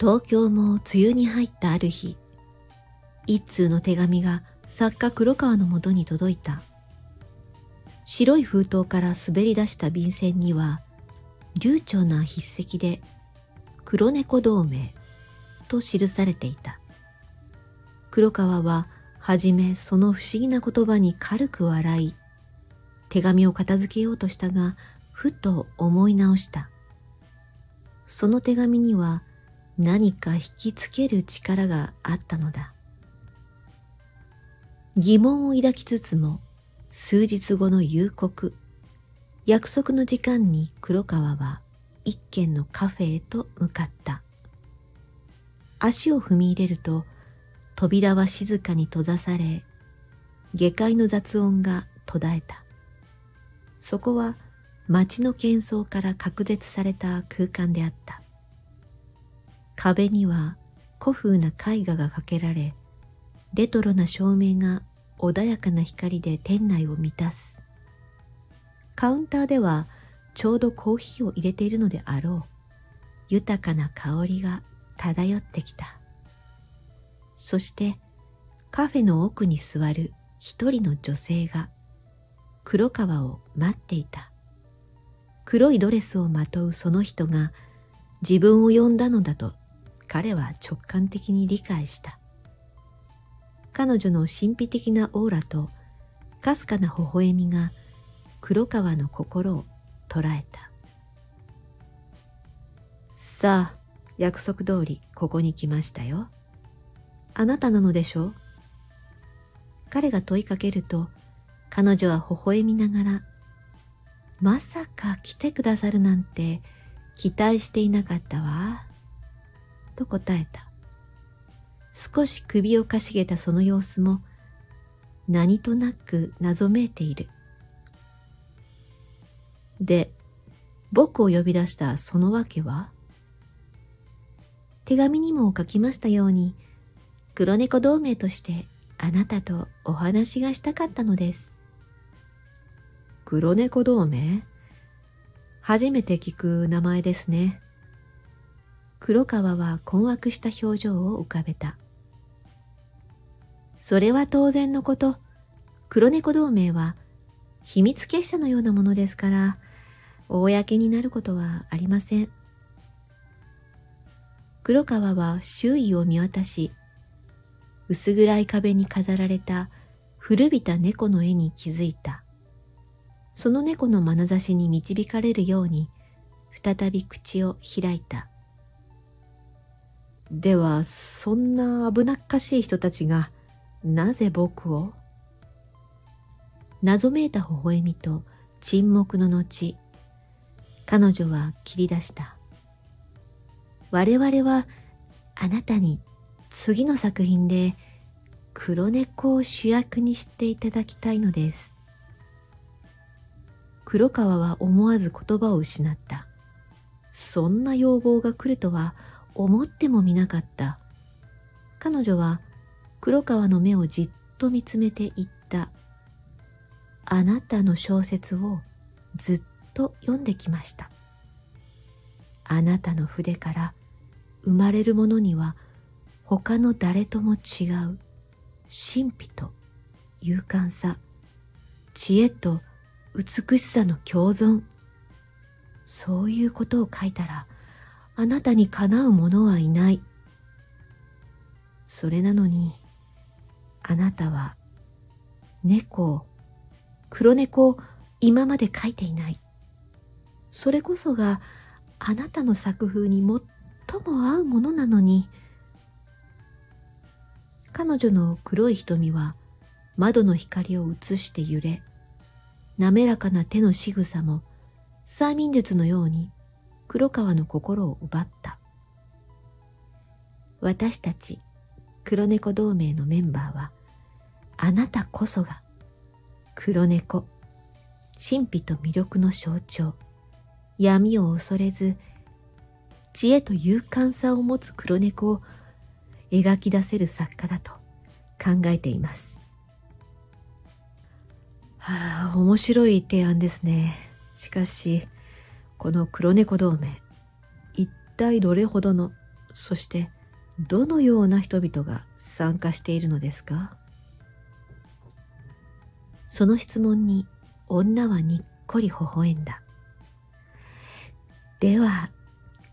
東京も梅雨に入ったある日、一通の手紙が作家黒川のもとに届いた。白い封筒から滑り出した便箋には、流暢な筆跡で、黒猫同盟と記されていた。黒川は、はじめその不思議な言葉に軽く笑い、手紙を片付けようとしたが、ふと思い直した。その手紙には何か引きつける力があったのだ。疑問を抱きつつも、数日後の夕刻、約束の時間に黒川は一軒のカフェへと向かった。足を踏み入れると、扉は静かに閉ざされ、下界の雑音が途絶えた。そこは街の喧騒から隔絶された空間であった。壁には古風な絵画がかけられ、レトロな照明が穏やかな光で店内を満たす。カウンターではちょうどコーヒーを入れているのであろう。豊かな香りが漂ってきた。そしてカフェの奥に座る一人の女性が黒川を待っていた。黒いドレスをまとうその人が自分を呼んだのだと彼は直感的に理解した。彼女の神秘的なオーラとかすかな微笑みが黒川の心を捉えた。さあ、約束通りここに来ましたよ。あなたなのでしょう？彼が問いかけると、彼女は微笑みながら、まさか来てくださるなんて期待していなかったわ。と答えた。少し首をかしげたその様子も何となく謎めいている。で、僕を呼び出したその訳は手紙にも書きましたように、黒猫同盟としてあなたとお話がしたかったのです。黒猫同盟？初めて聞く名前ですね。黒川は困惑した表情を浮かべた。それは当然のこと。黒猫同盟は秘密結社のようなものですから、公になることはありません。黒川は周囲を見渡し、薄暗い壁に飾られた古びた猫の絵に気づいた。その猫の眼差しに導かれるように、再び口を開いた。では、そんな危なっかしい人たちが、なぜ僕を？謎めいた微笑みと沈黙の後、彼女は切り出した。我々はあなたに次の作品で黒猫を主役にしていただきたいのです。黒川は思わず言葉を失った。そんな要望が来るとは思ってもみなかった。彼女は黒川の目をじっと見つめて言った。あなたの小説をずっと読んできました。あなたの筆から生まれるものには他の誰とも違う神秘と勇敢さ、知恵と美しさの共存。そういうことを書いたらあなたにかなう者はいない。それなのに、あなたは猫を、黒猫を今まで描いていない。それこそがあなたの作風に最も合うものなのに、彼女の黒い瞳は窓の光を映して揺れ、滑らかな手の仕草も催眠術のように黒川の心を奪った。私たち黒猫同盟のメンバーは、あなたこそが黒猫、神秘と魅力の象徴、闇を恐れず、知恵と勇敢さを持つ黒猫を描き出せる作家だと考えています。はあ、面白い提案ですね。しかし、この黒猫同盟、一体どれほどのそしてどのような人々が参加しているのですか？その質問に女はにっこり微笑んだ。では、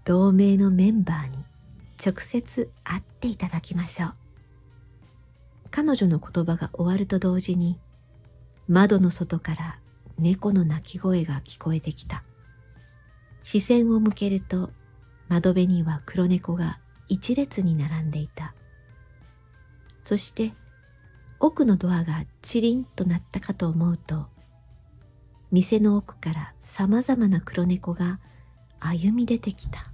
同盟のメンバーに直接会っていただきましょう。彼女の言葉が終わると同時に、窓の外から猫の鳴き声が聞こえてきた。視線を向けると、窓辺には黒猫が一列に並んでいた。そして、奥のドアがチリンとなったかと思うと、店の奥から様々な黒猫が歩み出てきた。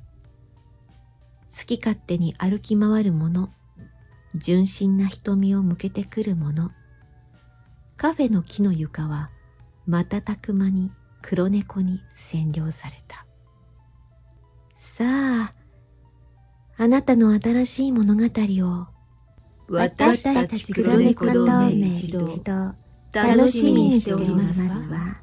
好き勝手に歩き回る者、純真な瞳を向けてくる者、カフェの木の床は瞬く間に黒猫に占領された。さあ、あなたの新しい物語を私たち黒猫同盟一同楽しみにしておりますわ。